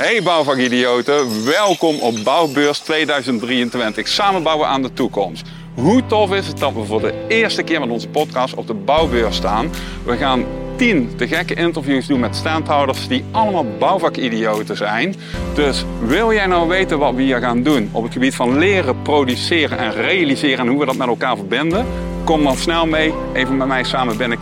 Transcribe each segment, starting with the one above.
Hey bouwvakidioten, welkom op Bouwbeurs 2023. Samen bouwen aan de toekomst. Hoe tof is het dat we voor de eerste keer met onze podcast op de Bouwbeurs staan? We gaan 10 te gekke interviews doen met standhouders die allemaal bouwvakidioten zijn. Dus wil jij nou weten wat we hier gaan doen op het gebied van leren, produceren en realiseren en hoe we dat met elkaar verbinden? Kom dan snel mee, even met mij samen binnen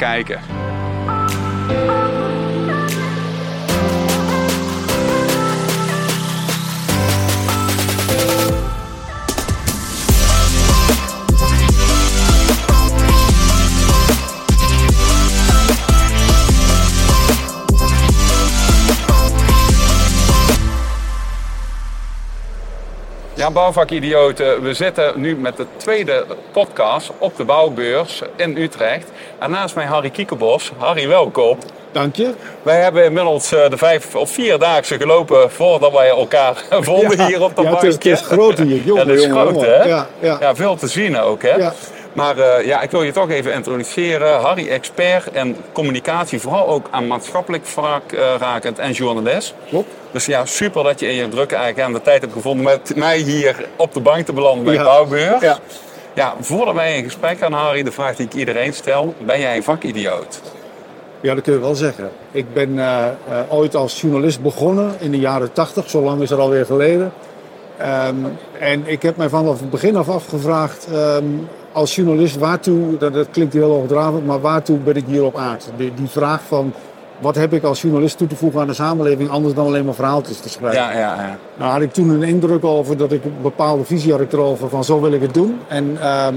Ja, bouwvakidioten, we zitten nu met de tweede podcast op de bouwbeurs in Utrecht. En naast mij Harry Kiekenbos. Harry, welkom. Dank je. Wij hebben inmiddels eh, de vijf of vierdaagse gelopen voordat wij elkaar vonden hier op de ja, markt. het is, het is groot hier. Ja, dat is jongen, groot, jongen. hè? Ja, ja. Ja, veel te zien ook, hè? Ja. Maar eh, ja, ik wil je toch even introduceren. Harry, expert en communicatie, vooral ook aan maatschappelijk vlak eh, rakend en journalist. Klopt. Dus ja, super dat je in je drukke agenda tijd hebt gevonden met mij hier op de bank te belanden bij Ja. Bouwbeurs. Ja. Ja, voordat wij in gesprek gaan, Harry, de vraag die ik iedereen stel: ben jij een vakidioot? ja, dat kun je wel zeggen. Ik ben eh, ooit als journalist begonnen in de jaren 80, zo lang is het alweer geleden. Ehm, en ik heb mij vanaf het begin af afgevraagd, ehm, als journalist, waartoe, dat, dat klinkt heel hoogdravend, maar waartoe ben ik hier op aarde? Die, die vraag van, wat heb ik als journalist toe te voegen aan de samenleving, anders dan alleen maar verhaaltjes te schrijven? Ja, ja, ja. Nou had ik toen een indruk over dat ik een bepaalde visie had ik erover van zo wil ik het doen. En ehm,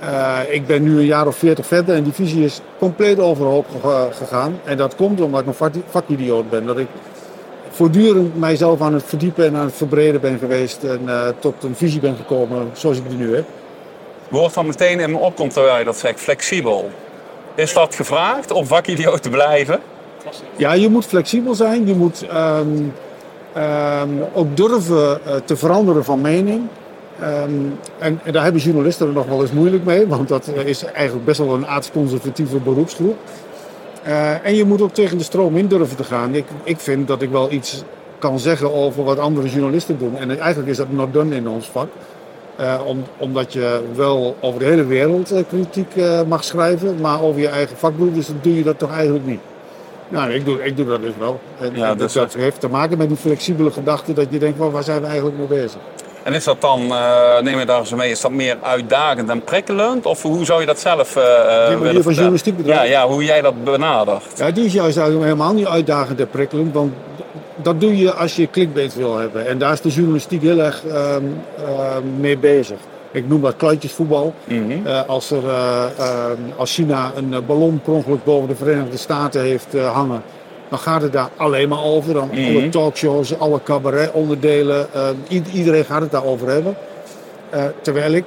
eh, ik ben nu een jaar of veertig verder en die visie is compleet overhoop ge- gegaan. En dat komt omdat ik een vak- vakidioot ben. Dat ik voortdurend mijzelf aan het verdiepen en aan het verbreden ben geweest. En eh, tot een visie ben gekomen zoals ik die nu heb. Woord van meteen in me opkomt terwijl je dat zegt: flexibel. Is dat gevraagd om vakidioot te blijven? Ja, je moet flexibel zijn. Je moet ehm, ehm, ook durven eh, te veranderen van mening. Ehm, en, en daar hebben journalisten er nog wel eens moeilijk mee, want dat eh, is eigenlijk best wel een aardsconservatieve beroepsgroep. Eh, en je moet ook tegen de stroom in durven te gaan. Ik, ik vind dat ik wel iets kan zeggen over wat andere journalisten doen. En eigenlijk is dat not done in ons vak. Eh, om, omdat je wel over de hele wereld eh, kritiek eh, mag schrijven, maar over je eigen vakberoep dus doe je dat toch eigenlijk niet. Nou, ik doe, ik doe dat dus wel. En, Ja, en dus dat heeft te maken met die flexibele gedachte dat je denkt, well, waar zijn we eigenlijk mee bezig? En is dat dan, neem je daar eens mee, is dat meer uitdagend en prikkelend? Of hoe zou je dat zelf eh, willen van journalistiek bedrijf? Ja, ja, hoe jij dat benadert. Ja, die is juist eigenlijk helemaal niet uitdagend en prikkelend, want dat doe je als je clickbait wil hebben. En daar is de journalistiek heel erg ehm, ehm, mee bezig. Ik noem dat kluitjesvoetbal. Mhm. Eh, als, er, eh, ehm, als China een eh, ballon per ongeluk boven de Verenigde Staten heeft hangen, dan gaat het daar alleen maar over. Dan Mhm. Alle talkshows, alle cabaretonderdelen, iedereen gaat het daarover hebben. Terwijl ik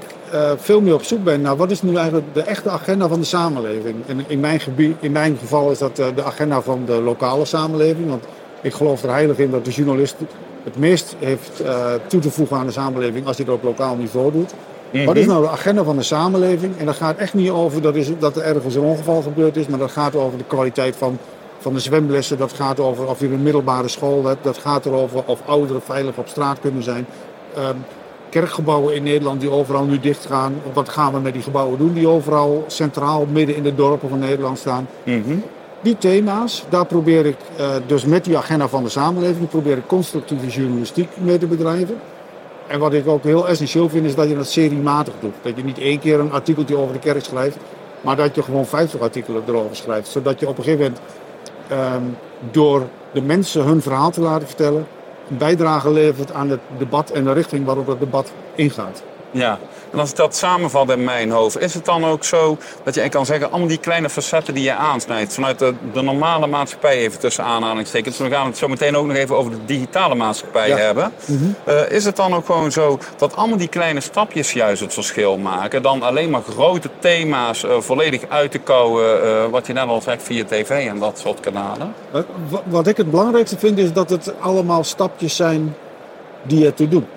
veel meer op zoek ben naar wat is nu eigenlijk de echte agenda van de samenleving. En in mijn, gebied, in mijn geval is dat de agenda van de lokale samenleving. Want ik geloof er heilig in dat de journalist het meest heeft eh, toe te voegen aan de samenleving als hij dat op lokaal niveau doet. Wat is nou de agenda van de samenleving? En dat gaat echt niet over dat, is, dat er ergens een ongeval gebeurd is, maar dat gaat over de kwaliteit van, van de zwemlessen. Dat gaat over of je een middelbare school hebt. Dat gaat erover of ouderen veilig op straat kunnen zijn. Ehm, kerkgebouwen in Nederland die overal nu dicht gaan. Wat gaan we met die gebouwen doen die overal centraal midden in de dorpen van Nederland staan? Mhm. Die thema's, daar probeer ik eh, dus met die agenda van de samenleving, probeer ik constructieve journalistiek mee te bedrijven. En wat ik ook heel essentieel vind, is dat je dat seriematig doet. Dat je niet één keer een artikeltje over de kerk schrijft, maar dat je gewoon 50 artikelen erover schrijft. Zodat je op een gegeven moment ehm, door de mensen hun verhaal te laten vertellen, een bijdrage levert aan het debat en de richting waarop het debat ingaat. Ja, en als ik dat samenvat in mijn hoofd, is het dan ook zo dat je kan zeggen, allemaal die kleine facetten die je aansnijdt, vanuit de, de normale maatschappij even tussen aanhalingstekens, we gaan het zo meteen ook nog even over de digitale maatschappij Ja. hebben, Eh, is het dan ook gewoon zo dat allemaal die kleine stapjes juist het verschil maken, dan alleen maar grote thema's eh, volledig uit te kouwen, eh, wat je net al zegt via tv en dat soort kanalen? Wat- Wat ik het belangrijkste vind is dat het allemaal stapjes zijn die ertoe doen.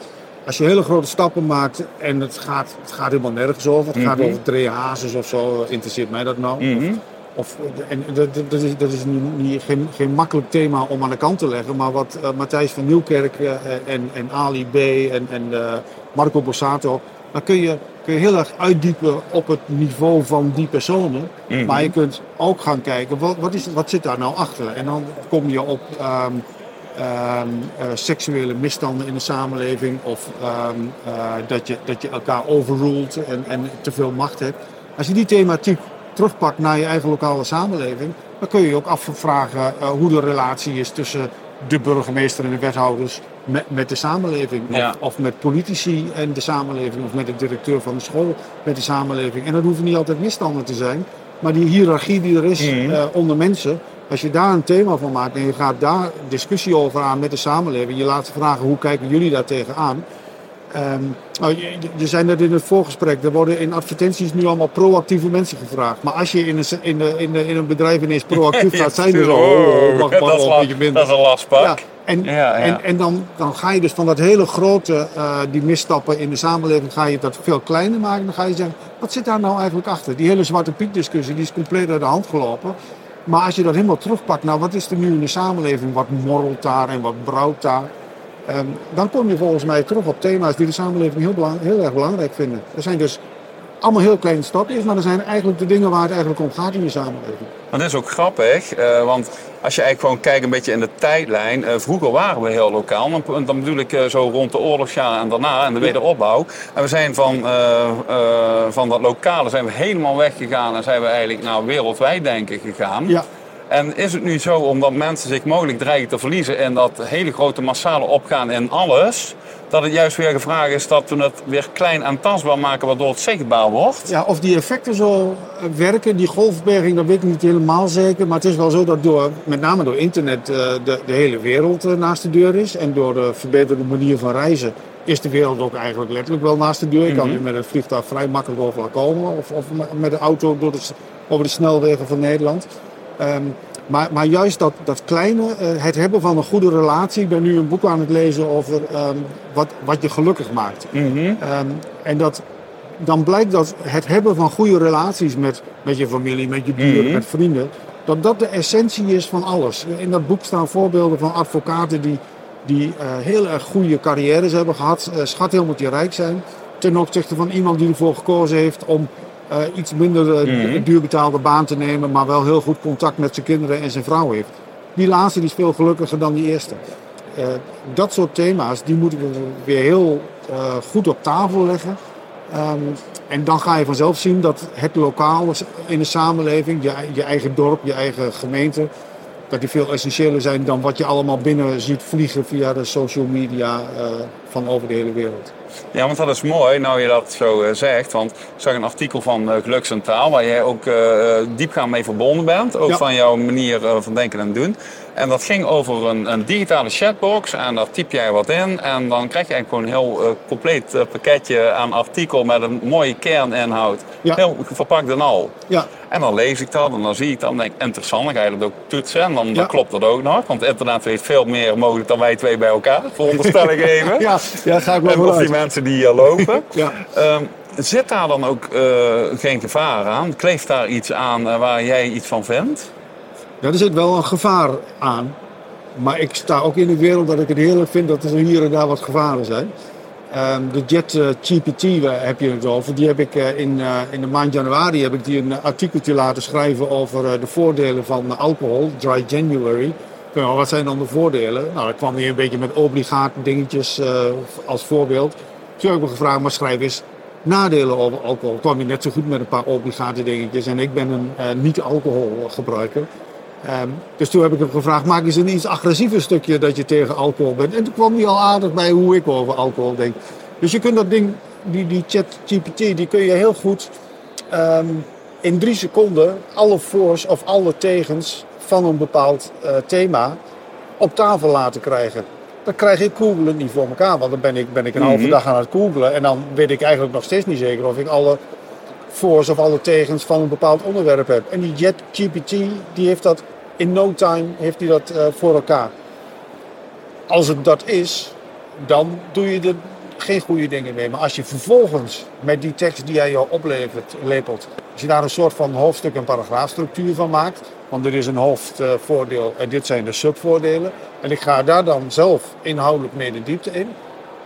Als je hele grote stappen maakt en het gaat, het gaat helemaal nergens over. Het gaat Mhm. over Drea Hazes of zo, interesseert mij dat nou. Mhm. of, en dat, dat- is, dat is niet, niet- geen, geen makkelijk thema om aan de kant te leggen, maar wat eh, Matthijs van Nieuwkerk eh, en, en Ali B. en, en eh, Marco Borsato, dan kun je, kun je heel erg uitdiepen op het niveau van die personen. Mhm. Maar je kunt ook gaan kijken, wat, wat, is, wat zit daar nou achter? En dan kom je op ehm, eh, seksuele misstanden in de samenleving of ehm, eh, dat, je, dat je elkaar overruled en, en te veel macht hebt. Als je die thematiek terugpakt naar je eigen lokale samenleving, dan kun je je ook afvragen eh, hoe de relatie is tussen de burgemeester en de wethouders met, met de samenleving. Of, Ja. of met politici en de samenleving, of met de directeur van de school met de samenleving. En dat hoeven niet altijd misstanden te zijn, maar die hiërarchie die er is Mhm. onder mensen, als je daar een thema van maakt en je gaat daar discussie over aan met de samenleving, je laat vragen hoe kijken jullie daar tegenaan. Nou, je, je zei net in het voorgesprek, er worden in advertenties nu allemaal proactieve mensen gevraagd. Maar als je in een, in de, in de, in een bedrijf ineens proactief gaat zijn, er zo, oh, oh, dat, is een beetje minder. dat is een lastpak. Ja, en, Ja, ja. en, en dan, dan ga je dus van dat hele grote, eh, die misstappen in de samenleving, ga je dat veel kleiner maken. Dan ga je zeggen, wat zit daar nou eigenlijk achter? Die hele Zwarte Piet discussie, die is compleet uit de hand gelopen. Maar als je dat helemaal terugpakt, nou wat is er nu in de samenleving? Wat morrelt daar en wat brouwt daar? Ehm, dan kom je volgens mij terug op thema's die de samenleving heel, heel erg belangrijk vinden. Er zijn dus allemaal heel kleine stapjes, maar er zijn eigenlijk de dingen waar het eigenlijk om gaat in je samenleving. Maar dat is ook grappig, eh, want als je eigenlijk gewoon kijkt een beetje in de tijdlijn. eh, vroeger waren we heel lokaal, dan, dan bedoel ik eh, zo rond de oorlogsjaren en daarna en de wederopbouw. En we zijn van, van dat lokale zijn we helemaal weggegaan en zijn we eigenlijk naar wereldwijd denken gegaan. Ja, En is het nu zo, omdat mensen zich mogelijk dreigen te verliezen in dat hele grote massale opgaan in alles, dat het juist weer gevraagd is dat we het weer klein en tastbaar maken, waardoor het zichtbaar wordt? Ja, of die effecten zo werken, die golfberging, dat weet ik niet helemaal zeker. Maar het is wel zo dat door, met name door internet eh, de, de hele wereld eh, naast de deur is. En door de verbeterde manier van reizen is de wereld ook eigenlijk letterlijk wel naast de deur. Je kan Mhm. nu met een vliegtuig vrij makkelijk overal komen. Of, of met de auto door de, over de snelwegen van Nederland. Ehm, maar, maar juist dat, dat kleine, eh, het hebben van een goede relatie. Ik ben nu een boek aan het lezen over ehm, wat, wat je gelukkig maakt. Mhm. Ehm, en dat, dan blijkt dat het hebben van goede relaties met, met je familie, met je buren, Mhm. met vrienden, dat dat de essentie is van alles. In dat boek staan voorbeelden van advocaten die, die eh, heel erg goede carrières hebben gehad, uh, schat heel moet je rijk zijn, ten opzichte van iemand die ervoor gekozen heeft om eh, iets minder eh, Mhm. duur betaalde baan te nemen, maar wel heel goed contact met zijn kinderen en zijn vrouw heeft. Die laatste die is veel gelukkiger dan die eerste. Eh, dat soort thema's die moeten we weer heel goed op tafel leggen. Ehm, en dan ga je vanzelf zien dat het lokaal in de samenleving, je, je eigen dorp, je eigen gemeente, dat die veel essentiëler zijn dan wat je allemaal binnen ziet vliegen via de social media van over de hele wereld. Ja, want dat is mooi, nou je dat zo eh, zegt. Want ik zag een artikel van uh, Geluk Centraal, waar jij ook uh, diepgaand mee verbonden bent. Ook Ja. van jouw manier van denken en doen. En dat ging over een, een, digitale chatbox. En daar typ jij wat in. En dan krijg je eigenlijk gewoon een heel uh, compleet pakketje aan artikel met een mooie kerninhoud. Ja. Heel verpakt en al. Ja, En dan lees ik dat en dan zie ik dat en denk ik interessant. Dan ga je dat ook toetsen en dan, Ja. dan klopt dat ook nog. Want internet weet veel meer mogelijk dan wij twee bij elkaar. Veronderstel ik even. ja, ja ga ik wel En of die mensen die hier lopen. Ja. Ehm, zit daar dan ook eh, geen gevaar aan? Kleeft daar iets aan eh, waar jij iets van vindt? Ja, er zit wel een gevaar aan. Maar ik sta ook in de wereld dat ik het heerlijk vind dat er hier en daar wat gevaren zijn. Ehm, de Jet eh, GPT waar heb je het over. Die heb ik eh, in, eh, in de maand januari heb ik die een artikeltje laten schrijven over eh, de voordelen van alcohol, Dry January. Wat zijn dan de voordelen? Nou, dat kwam hier een beetje met obligaat dingetjes eh, als voorbeeld. Toen heb ik me gevraagd, maar schrijf eens nadelen over alcohol. kwam je net zo goed met een paar obligate dingetjes. En ik ben een eh, niet-alcoholgebruiker. Ehm, dus toen heb ik hem gevraagd, maak eens een iets agressiever stukje dat je tegen alcohol bent. En toen kwam hij al aardig bij hoe ik over alcohol denk. Dus je kunt dat ding, die, die chat GPT, die kun je heel goed ehm, in drie seconden alle voor's of alle tegens van een bepaald eh, thema op tafel laten krijgen. Dan krijg ik googelen niet voor elkaar, want dan ben ik, ben ik een halve Mhm. dag aan het googelen. En dan weet ik eigenlijk nog steeds niet zeker of ik alle voor's of alle tegens van een bepaald onderwerp heb. En die Jet GPT, die heeft dat in no time heeft die dat, eh, voor elkaar. Als het dat is, dan doe je er geen goede dingen mee. Maar als je vervolgens met die tekst die hij jou oplevert, lepelt, Als je daar een soort van hoofdstuk- en paragraafstructuur van maakt. Want er is een hoofdvoordeel en dit zijn de subvoordelen. En ik ga daar dan zelf inhoudelijk mee de diepte in.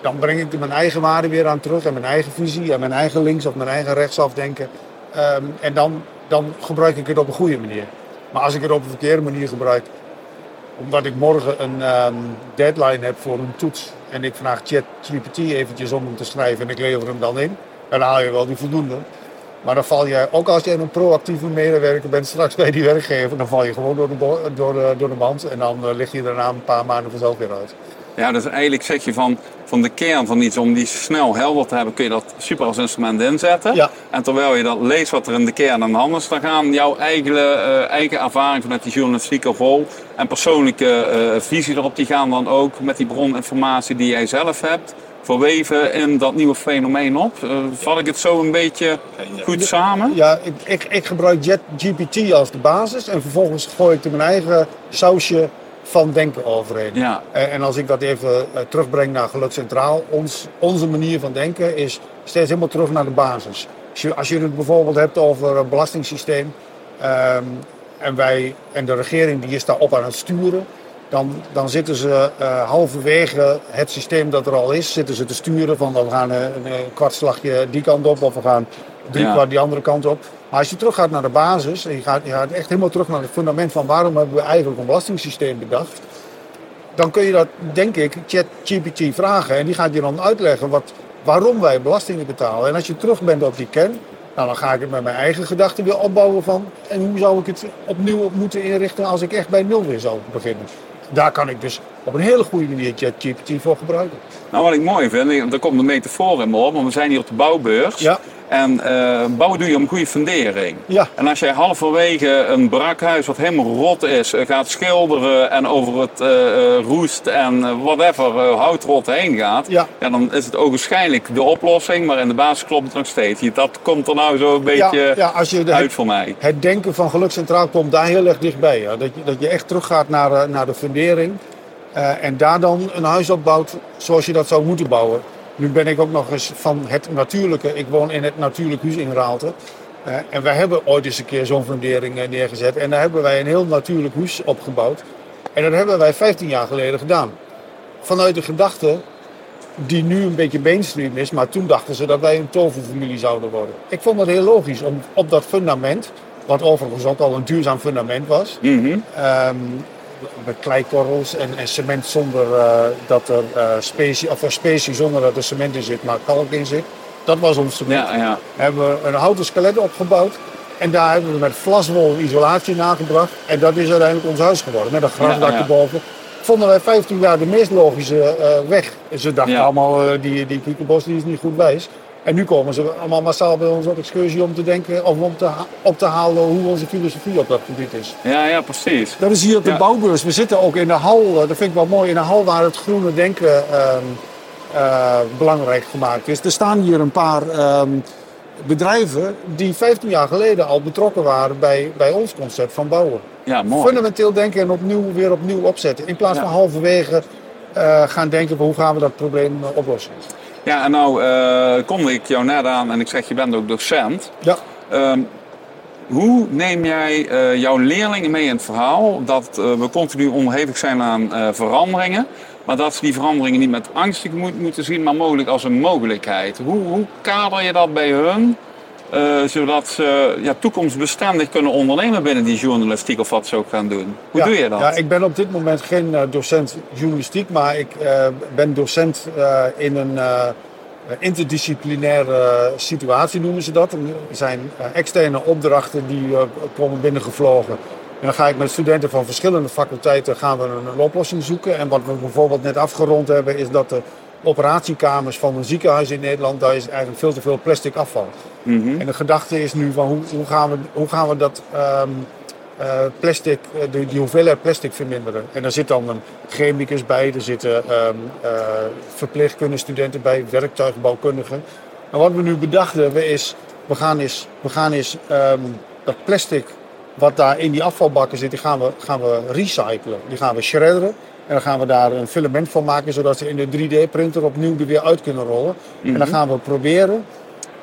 Dan breng ik er mijn eigen waarde weer aan terug en mijn eigen visie en mijn eigen links of mijn eigen rechtsafdenken. Ehm, en dan, dan gebruik ik het op een goede manier. Maar als ik het op een verkeerde manier gebruik, omdat ik morgen een ehm, deadline heb voor een toets en ik vraag ChatGPT eventjes om hem te schrijven en ik lever hem dan in, dan haal je wel die voldoende. Maar dan val je, ook als je een proactieve medewerker bent straks bij die werkgever, dan val je gewoon door de, bo- door de, door de band en dan eh, lig je daarna een paar maanden vanzelf weer uit. Ja, dus eigenlijk zeg je van, van de kern van iets, om die snel helder te hebben, kun je dat super als instrument inzetten. Ja. En terwijl je dat leest wat er in de kern aan de hand is, dan gaan jouw eigen, eh, eigen ervaring vanuit die journalistieke rol en persoonlijke eh, visie erop, die gaan dan ook met die broninformatie die jij zelf hebt, verweven in dat nieuwe fenomeen op. Eh, vat ik het zo een beetje goed samen? Ja, ik, ik, ik gebruik JetGPT als de basis en vervolgens gooi ik er mijn eigen sausje van denken overheen. Ja. En, en als ik dat even eh, terugbreng naar Geluk Centraal, ons, onze manier van denken is steeds helemaal terug naar de basis. Als je, als je het bijvoorbeeld hebt over een belastingssysteem ehm, en, wij, en de regering die is daarop aan het sturen, dan, dan zitten ze eh, halverwege het systeem dat er al is, zitten ze te sturen van we gaan een, een kwartslagje die kant op of we gaan drie kwart die andere kant op. Maar als je terug gaat naar de basis en je gaat, je gaat echt helemaal terug naar het fundament van waarom hebben we eigenlijk een belastingssysteem bedacht, dan kun je dat, denk ik, ChatGPT vragen. En die gaat je dan uitleggen wat, waarom wij belastingen betalen. En als je terug bent op die kern, nou, dan ga ik het met mijn eigen gedachten weer opbouwen van... en hoe zou ik het opnieuw op moeten inrichten als ik echt bij nul weer zou beginnen. Daar kan ik dus op een hele goede manier ChatGPT voor gebruiken. Nou, wat ik mooi vind, er komt een metafoor in me op, want we zijn hier op de bouwbeurs. Ja. En eh, bouwen doe je om een goede fundering. Ja. En als jij halverwege een brakhuis wat helemaal rot is, eh, gaat schilderen en over het eh, roest en whatever eh, houtrot heen gaat, Ja. dan is het ogenschijnlijk de oplossing, maar in de basis klopt het nog steeds. Dat komt er nou zo een beetje ja, ja, als je de, uit voor mij. Het denken van Geluk Centraal komt daar heel erg dichtbij. Ja. Dat, je, dat je echt teruggaat naar, naar de fundering. en daar dan een huis op bouwt zoals je dat zou moeten bouwen. Nu ben ik ook nog eens van het natuurlijke. Ik woon in het Natuurlijk Huis in Raalte. Eh, en wij hebben ooit eens een keer zo'n fundering eh, neergezet. En daar hebben wij een heel natuurlijk huis opgebouwd. En dat hebben wij 15 jaar geleden gedaan. Vanuit de gedachte die nu een beetje mainstream is, maar toen dachten ze dat wij een toverfamilie zouden worden. Ik vond het heel logisch om op dat fundament, wat overigens ook al een duurzaam fundament was, Mhm. ehm, met kleikorrels en, en cement zonder eh, dat er uh, specie, of specie zonder dat er cement in zit, maar kalk in zit. Dat was ons cement. Ja, ja. Hebben we een houten skelet opgebouwd. En daar hebben we met vlaswol een isolatie nagebracht. En dat is uiteindelijk ons huis geworden. Met een grasdak Ja, erboven. Vonden wij 15 jaar de meest logische eh, weg. En ze dachten allemaal, die, die Kiekenbos die is niet goed wijs. En nu komen ze allemaal massaal bij ons op excursie om te denken of om te, op te halen hoe onze filosofie op dat gebied is. Ja, ja, precies. Dat is hier op de Ja. bouwbeurs. We zitten ook in de hal, eh, dat vind ik wel mooi, in de hal waar het groene denken ehm, eh, belangrijk gemaakt is. Er staan hier een paar ehm, bedrijven die 15 jaar geleden al betrokken waren bij, bij ons concept van bouwen. Ja, mooi. Fundamenteel denken en opnieuw, weer opnieuw opzetten. In plaats Ja. van halverwege eh, gaan denken van hoe gaan we dat probleem oplossen. Ja, en nou eh kondig ik jou net aan en ik zeg je bent ook docent. Ja. Ehm, hoe neem jij eh, jouw leerlingen mee in het verhaal dat eh, we continu onderhevig zijn aan veranderingen, maar dat ze die veranderingen niet met angst moet, moeten zien, maar mogelijk als een mogelijkheid? Hoe, hoe kader je dat bij hun, eh, zodat ze ja, toekomstbestendig kunnen ondernemen binnen die journalistiek of wat ze ook gaan doen? Hoe ja, doe je dat? Ja, ik ben op dit moment geen eh, docent journalistiek, maar ik eh, ben docent in een interdisciplinaire situatie, noemen ze dat. Er zijn externe opdrachten die komen binnengevlogen. En dan ga ik met studenten van verschillende faculteiten gaan we een, een oplossing zoeken. En wat we bijvoorbeeld net afgerond hebben, is dat de operatiekamers van een ziekenhuis in Nederland, daar is eigenlijk veel te veel plastic afval. Mhm. En de gedachte is nu van hoe, hoe, gaan, we, hoe gaan we dat ehm, eh, plastic, eh, die, die hoeveelheid plastic verminderen. En daar zit dan een chemicus bij, er zitten ehm eh, verpleegkundestudenten bij, werktuigbouwkundigen. En wat we nu bedacht hebben is, we gaan eens, we gaan eens ehm, dat plastic wat daar in die afvalbakken zit, die gaan we, gaan we recyclen. Die gaan we shredderen. En dan gaan we daar een filament van maken, zodat ze in de 3D-printer opnieuw er weer uit kunnen rollen. En dan gaan we proberen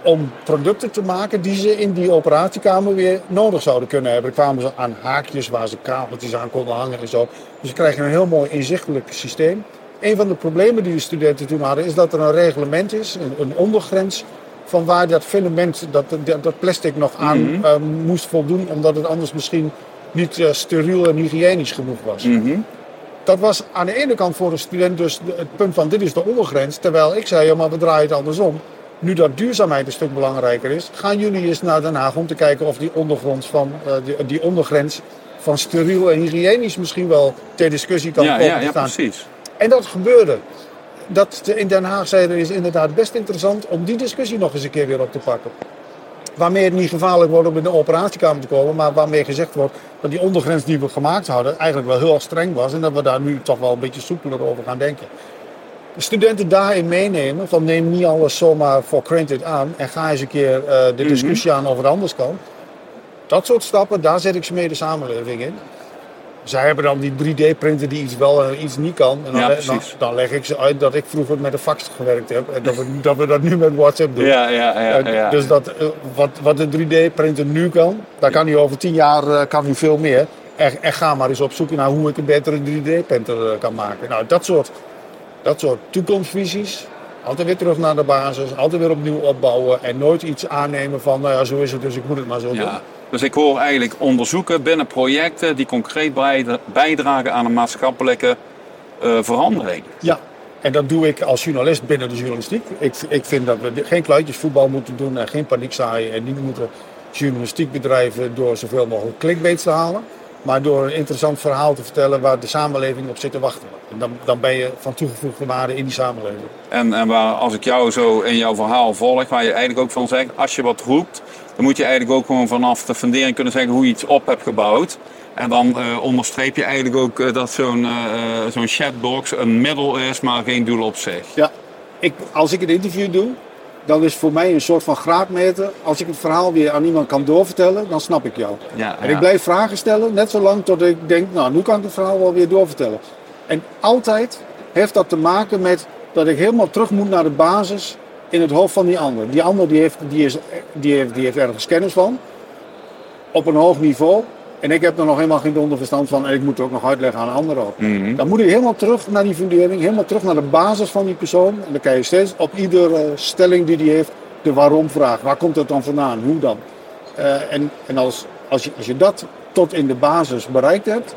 om producten te maken die ze in die operatiekamer weer nodig zouden kunnen hebben. Er kwamen ze aan haakjes waar ze kabeltjes aan konden hangen en zo. Dus ze krijgen een heel mooi inzichtelijk systeem. Een van de problemen die de studenten toen hadden, is dat er een reglement is, een, ondergrens, van waar dat filament, dat, dat, dat plastic nog aan Mhm. eh, moest voldoen, omdat het anders misschien niet eh, steriel en hygiënisch genoeg was. Mhm. Dat was aan de ene kant voor de student dus het punt van dit is de ondergrens. Terwijl ik zei, ja, maar we draaien het andersom. Nu dat duurzaamheid een stuk belangrijker is, gaan jullie eens naar Den Haag om te kijken of die ondergrens van, eh, die, die ondergrens van steriel en hygiënisch misschien wel ter discussie kan Ja, komen ja, te ja, staan. precies. En dat gebeurde. Dat in Den Haag zeiden is inderdaad best interessant om die discussie nog eens een keer weer op te pakken. Waarmee het niet gevaarlijk wordt om in de operatiekamer te komen, maar waarmee gezegd wordt dat die ondergrens die we gemaakt hadden eigenlijk wel heel erg streng was en dat we daar nu toch wel een beetje soepeler over gaan denken. De studenten daarin meenemen, van neem niet alles zomaar voor granted aan en ga eens een keer eh, de discussie aan of het anders kan. Dat soort stappen, daar zet ik ze mee de samenleving in. Zij hebben dan die 3D-printer die iets wel en iets niet kan. En dan, Ja, le- precies. dan, dan leg ik ze uit dat ik vroeger met een fax gewerkt heb. En dat we, dat we dat nu met WhatsApp doen. Ja, ja, ja. Dus dat, eh, wat, wat de 3D-printer nu kan, daar kan hij over 10 jaar eh, kan hij veel meer. En, en ga maar eens op zoek naar hoe ik een betere 3D-printer eh, kan maken. Nou, dat soort, dat soort toekomstvisies. Altijd weer terug naar de basis, altijd weer opnieuw opbouwen. En nooit iets aannemen van, nou ja, zo is het, dus ik moet het maar zo doen. Dus ik hoor eigenlijk onderzoeken binnen projecten die concreet bijdragen aan een maatschappelijke eh, verandering. Ja, en dat doe ik als journalist binnen de journalistiek. Ik, ik vind dat we geen kluitjesvoetbal moeten doen en geen paniek zaaien. En niet moeten journalistiek bedrijven door zoveel mogelijk clickbaits te halen. Maar door een interessant verhaal te vertellen waar de samenleving op zit te wachten. En dan, dan ben je van toegevoegde waarde in die samenleving. En, en waar, als ik jou zo in jouw verhaal volg, waar je eigenlijk ook van zegt, als je wat roept, dan moet je eigenlijk ook gewoon vanaf de fundering kunnen zeggen hoe je iets op hebt gebouwd. En dan eh, onderstreep je eigenlijk ook eh, dat zo'n eh, zo'n chatbox een middel is, maar geen doel op zich. Ja, ik, als ik een interview doe, dan is voor mij een soort van graadmeter. Als ik het verhaal weer aan iemand kan doorvertellen, dan snap ik jou. Ja, En ja. ik blijf vragen stellen, net zolang tot ik denk, nou, nu kan ik het verhaal wel weer doorvertellen. En altijd heeft dat te maken met dat ik helemaal terug moet naar de basis in het hoofd van die ander. Die ander die heeft, die is, die heeft, die heeft ergens kennis van, op een hoog niveau. En ik heb er nog helemaal geen donder verstand van en ik moet het ook nog uitleggen aan anderen ook. Mhm. Dan moet ik helemaal terug naar die fundering, helemaal terug naar de basis van die persoon. En dan kan je steeds op iedere stelling die die heeft de waarom vraag. Waar komt het dan vandaan? Hoe dan? Eh, en en als, als, je, als je dat tot in de basis bereikt hebt,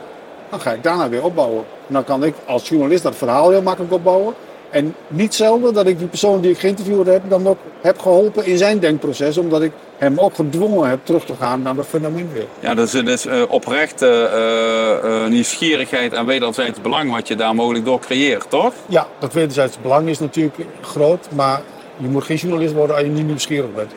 dan ga ik daarna weer opbouwen. En dan kan ik als journalist dat verhaal heel makkelijk opbouwen. En niet zelden dat ik die persoon die ik geïnterviewd heb, dan ook heb geholpen in zijn denkproces. Omdat ik hem ook gedwongen heb terug te gaan naar dat fundament weer. Ja, dus het is eh, oprechte eh, eh, nieuwsgierigheid en wederzijds belang wat je daar mogelijk door creëert, toch? Ja, dat wederzijds belang is natuurlijk groot. Maar je moet geen journalist worden als je niet nieuwsgierig bent.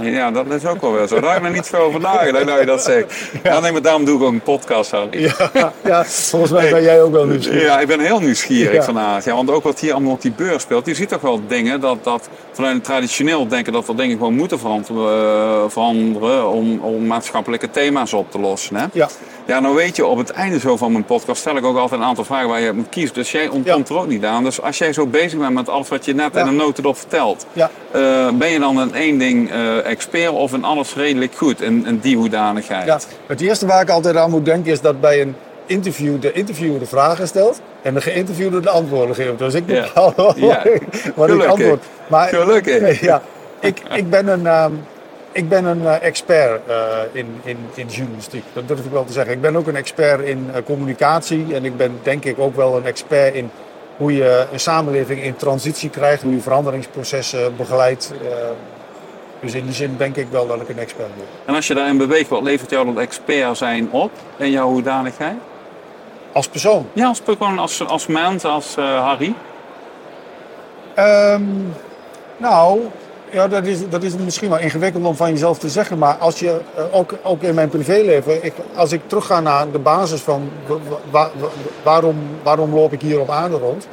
Ja, dat is ook wel weer zo. Ik nog niet veel over nagedacht, nou je dat zegt. Ja, nee, maar daarom doe ik ook een podcast aan. Ja, ja volgens mij ben jij ook wel nieuwsgierig. Ja, ik ben heel nieuwsgierig Ja. vandaag. Ja, want ook wat hier allemaal op die beurs speelt. Je ziet toch wel dingen dat, dat vanuit het traditioneel denken dat we dingen gewoon moeten veranderen, eh, veranderen om, om maatschappelijke thema's op te lossen. Hè? Ja, Ja, nou weet je, op het einde zo van mijn podcast stel ik ook altijd een aantal vragen waar je moet kiezen. Dus jij ontkomt er ook niet aan. Dus als jij zo bezig bent met alles wat je net in een notendop vertelt, ja. eh, ben je dan in één ding eh, expert of in alles redelijk goed in, in die hoedanigheid? ja. Het eerste waar ik altijd aan moet denken is dat bij een interview de interviewer de vragen stelt en de geïnterviewde de antwoorden geeft. Dus ik Ja. bepaal wat, Ja. ik, wat ik antwoord. Maar, Gelukkig. Ja, ik, ik ben een, ehm, ik ben een eh, expert eh, in, in, in journalistiek. Dat durf ik wel te zeggen. Ik ben ook een expert in eh, communicatie en ik ben denk ik ook wel een expert in hoe je een samenleving in transitie krijgt, hoe je veranderingsprocessen begeleidt. Dus in die zin denk ik wel dat ik een expert ben. En als je daarin beweegt, wat levert jou dat expert zijn op in jouw hoedanigheid? Als persoon. Ja, als, gewoon als, als mens, als eh, Harry. Ehm, nou, ja, dat, is, dat is misschien wel ingewikkeld om van jezelf te zeggen. Maar als je, eh, ook, ook in mijn privéleven, ik, als ik terugga naar de basis van wa- wa- wa- waarom, waarom loop ik hier op aarde rond.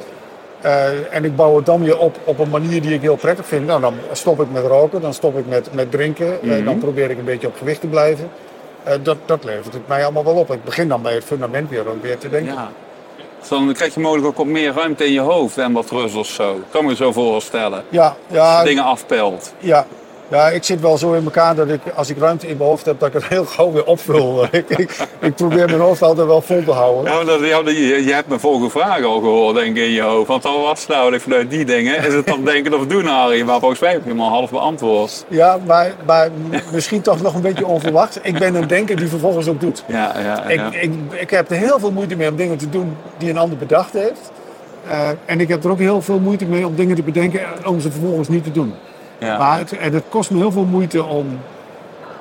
Eh, en ik bouw het dan weer op op een manier die ik heel prettig vind. Nou, dan stop ik met roken, dan stop ik met, met drinken. eh, Mhm. dan probeer ik een beetje op gewicht te blijven. Eh, dat, dat levert het mij allemaal wel op. Ik begin dan bij het fundament weer, ook weer te denken. Ja. Dus dan krijg je mogelijk ook wat meer ruimte in je hoofd en wat rust of zo. Kan me zo voorstellen. Ja, ja, Dingen afpelt. Ja, Ja, ik zit wel zo in elkaar dat ik, als ik ruimte in mijn hoofd heb, dat ik het heel gauw weer opvul. ik, ik, ik probeer mijn hoofd altijd wel vol te houden. Ja, dat, ja, je, je hebt mijn volgende vraag al gehoord, denk ik, in je hoofd. Want dan was nou vanuit die dingen, is het dan denken of doen, Harry? Maar volgens mij heb je hem al half beantwoord. Ja, maar, maar misschien toch nog een beetje onverwacht. Ik ben een denker die vervolgens ook doet. Ja, ja, Ik, ja. ik, ik heb er heel veel moeite mee om dingen te doen die een ander bedacht heeft. Eh, en ik heb er ook heel veel moeite mee om dingen te bedenken en om ze vervolgens niet te doen. Ja. Maar het, en het kost me heel veel moeite om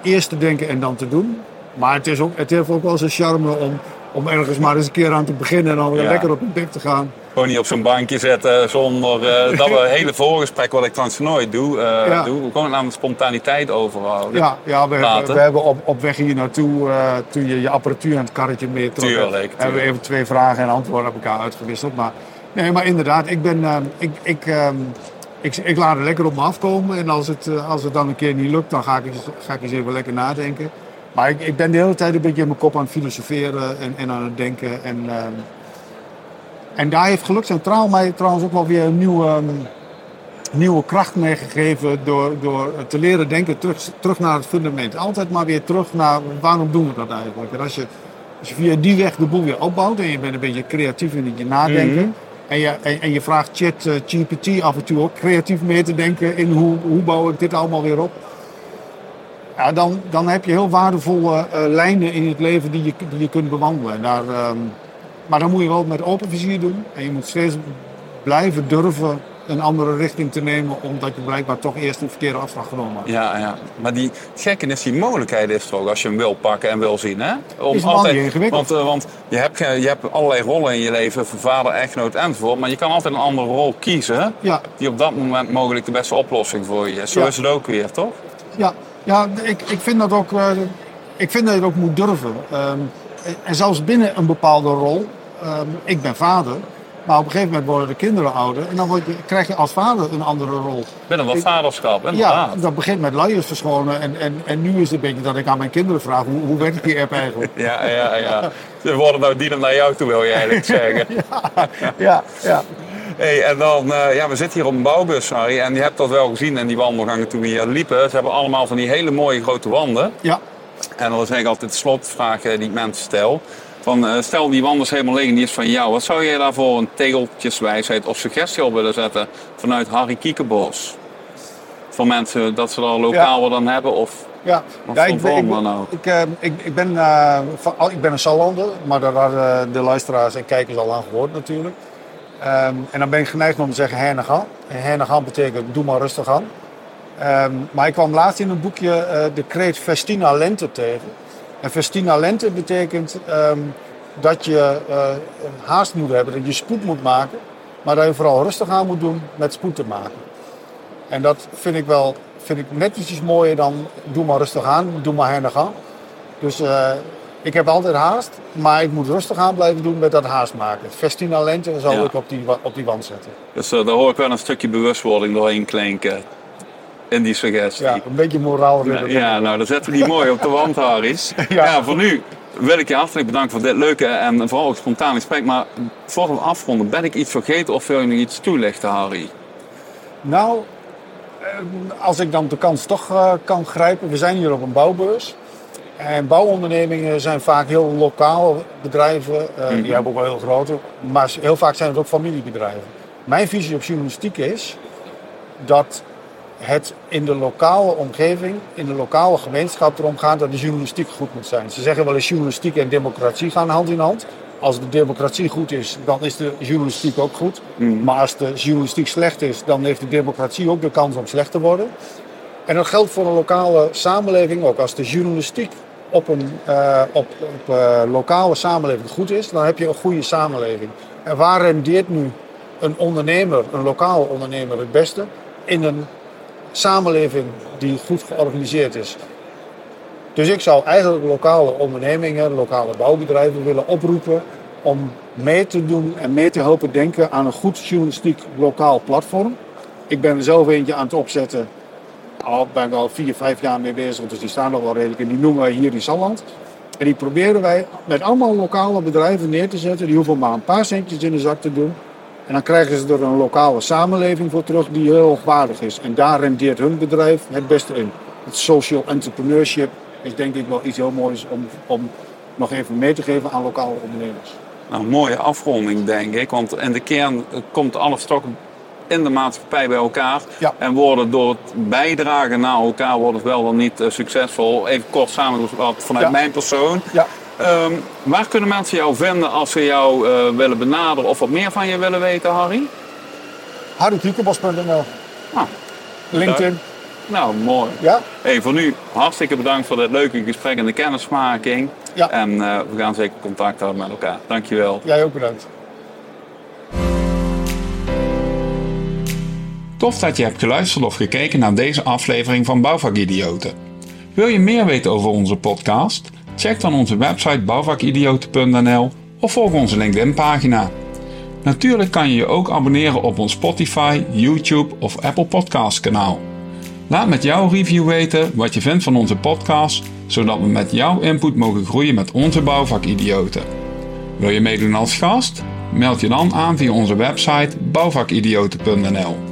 eerst te denken en dan te doen. Maar het, is ook, het heeft ook wel zijn charme om, om ergens maar eens een keer aan te beginnen en dan weer Ja. lekker op een dik te gaan. Gewoon niet op zo'n bankje zetten zonder eh, dat we een hele voorgesprek, wat ik trouwens nooit doe, eh, Ja. doe. Gewoon aan de spontaniteit overhouden. Ja, ja we, hebben, we hebben op, op weg hier naartoe, eh, toen je je apparatuur aan het karretje mee trok, Tuurlijk, hebben we even twee vragen en antwoorden op elkaar uitgewisseld. Maar, nee, maar inderdaad, ik, ben, eh, ik, ik, eh, ik, ik laat het lekker op me afkomen. En als het, eh, als het dan een keer niet lukt, dan ga ik, ga ik eens even lekker nadenken. Maar ik, ik ben de hele tijd een beetje in mijn kop aan het filosoferen en, en aan het denken. En, eh, en daar heeft geluk centraal mij trouwens ook wel weer een nieuwe, ehm, nieuwe kracht meegegeven door, door te leren denken terug, terug naar het fundament. Altijd maar weer terug naar waarom doen we dat eigenlijk. En als je, als je via die weg de boel weer opbouwt en je bent een beetje creatief in je nadenken. En je, en, je vraagt Chat eh, GPT af en toe ook creatief mee te denken in hoe, hoe bouw ik dit allemaal weer op. Ja, dan, dan heb je heel waardevolle eh, lijnen in het leven die je, die je kunt bewandelen. En daar, ehm, maar dan moet je wel met open vizier doen. En je moet steeds blijven durven een andere richting te nemen, omdat je blijkbaar toch eerst een verkeerde afslag genomen hebt. Ja, ja. Maar die het gekke is, die mogelijkheid is er ook als je hem wil pakken en wil zien. Hè? Om Is niet ingewikkeld. Want, eh, want je, hebt, je hebt allerlei rollen in je leven, voor vader, echtgenoot enzovoort. Maar je kan altijd een andere rol kiezen Ja, die op dat moment mogelijk de beste oplossing voor je is. Zo Ja. is het ook weer, toch? ja, ja ik, ik vind dat ook. eh, ik vind dat je het ook moet durven. Ehm, en zelfs binnen een bepaalde rol. ehm, ik ben vader. Maar op een gegeven moment worden de kinderen ouder. En dan word je, krijg je als vader een andere rol. Binnen wat Ik- vaderschap, Ja, dat begint met luiers verschonen. En, en, en nu is het een beetje dat ik aan mijn kinderen vraag: hoe, hoe werkt die app eigenlijk? Ja, ja, ja. Ze worden nou dienen naar jou toe, wil je eigenlijk zeggen. ja, ja. Hey, en dan, eh, ja, we zitten hier op een bouwbus, Harry. En je hebt dat wel gezien in die wandelgangen toen we hier liepen. Ze hebben allemaal van die hele mooie grote wanden. ja. En dat is eigenlijk altijd de slotvraag eh, die ik mensen stel. Van, eh, stel die wand is helemaal leeg en die is van jou. Wat zou jij daarvoor een tegeltjeswijsheid of suggestie op willen zetten vanuit Harry Kiekenbos? Voor mensen dat ze er lokaal wat aan hebben of... Ja, ja ik, ben- vorm ik, ik, eh, ik, ik, ben, eh, van- ik ben een Sallander, maar daar hadden de luisteraars en kijkers al aan gehoord natuurlijk. Ehm, en dan ben ik geneigd om te zeggen Hernegan. En Hernegan betekent doe maar rustig aan. Ehm, maar ik kwam laatst in een boekje eh, de kreet Festina Lente tegen. En Festina Lente betekent ehm, dat je eh, haast moet hebben, dat je spoed moet maken. Maar dat je vooral rustig aan moet doen met spoed te maken. En dat vind ik wel vind ik net iets mooier dan doe maar rustig aan, doe maar her gaan. Dus eh, ik heb altijd haast, maar ik moet rustig aan blijven doen met dat haast maken. Festina Lente zal Ja. ik op die, op die wand zetten. Dus eh, daar hoor ik wel een stukje bewustwording doorheen klinken. In die suggestie. Ja, een beetje moraal. Ja, ja, nou dan zetten we die mooi op de wand, Harris. Ja. Ja. voor nu wil ik je hartelijk bedanken voor dit leuke en vooral ook spontaan gesprek. Maar voor we afronden, ben ik iets vergeten of wil je nog iets toelichten, Harry? Nou, eh, als ik dan de kans toch eh, kan grijpen. We zijn hier op een bouwbeurs. En bouwondernemingen zijn vaak heel lokaal bedrijven. eh, Die hebben ook wel heel grote. Maar heel vaak zijn het ook familiebedrijven. Mijn visie op journalistiek is dat het in de lokale omgeving, in de lokale gemeenschap erom gaat dat de journalistiek goed moet zijn. Ze zeggen wel eens journalistiek en democratie gaan hand in hand. Als de democratie goed is, dan is de journalistiek ook goed. Maar als de journalistiek slecht is, dan heeft de democratie ook de kans om slecht te worden. En dat geldt voor een lokale samenleving ook. Als de journalistiek op een eh, op, op, eh, lokale samenleving goed is, dan heb je een goede samenleving. En waar rendeert nu een ondernemer, een lokale ondernemer, het beste? In een samenleving die goed georganiseerd is. Dus ik zou eigenlijk lokale ondernemingen, lokale bouwbedrijven willen oproepen om mee te doen en mee te helpen denken aan een goed journalistiek lokaal platform. Ik ben er zelf eentje aan het opzetten. Al ben ik al vier, vijf jaar mee bezig, dus die staan al wel redelijk. En die noemen wij hier in Salland. En die proberen wij met allemaal lokale bedrijven neer te zetten. Die hoeven maar een paar centjes in de zak te doen. En dan krijgen ze er een lokale samenleving voor terug die heel hoogwaardig is. En daar rendeert hun bedrijf het beste in. Het social entrepreneurship is denk ik wel iets heel moois om, om nog even mee te geven aan lokale ondernemers. Nou, een mooie afronding, denk ik. Want in de kern komt alles toch in de maatschappij bij elkaar. Ja. En worden door het bijdragen naar elkaar wordt het wel dan niet eh, succesvol. Even kort samengevat vanuit Ja. mijn persoon. Ja, Ehm, waar kunnen mensen jou vinden als ze jou eh, willen benaderen of wat meer van je willen weten, Harry? harrykiekebos.nl, Nou, LinkedIn. nou mooi. Ja, Hey, voor nu hartstikke bedankt voor dit leuke gesprek en de kennismaking. Ja. En eh, we gaan zeker contact houden met elkaar. Dankjewel. jij ook bedankt. Tof dat je hebt geluisterd of gekeken naar deze aflevering van Bouwvakidioten. Wil je meer weten over onze podcast? Check dan onze website bouwvakidioten.nl of volg onze LinkedIn pagina. Natuurlijk kan je je ook abonneren op ons Spotify, YouTube of Apple Podcast kanaal. Laat met jouw review weten wat je vindt van onze podcast, zodat we met jouw input mogen groeien met onze bouwvakidioten. Wil je meedoen als gast? Meld je dan aan via onze website bouwvakidioten.nl.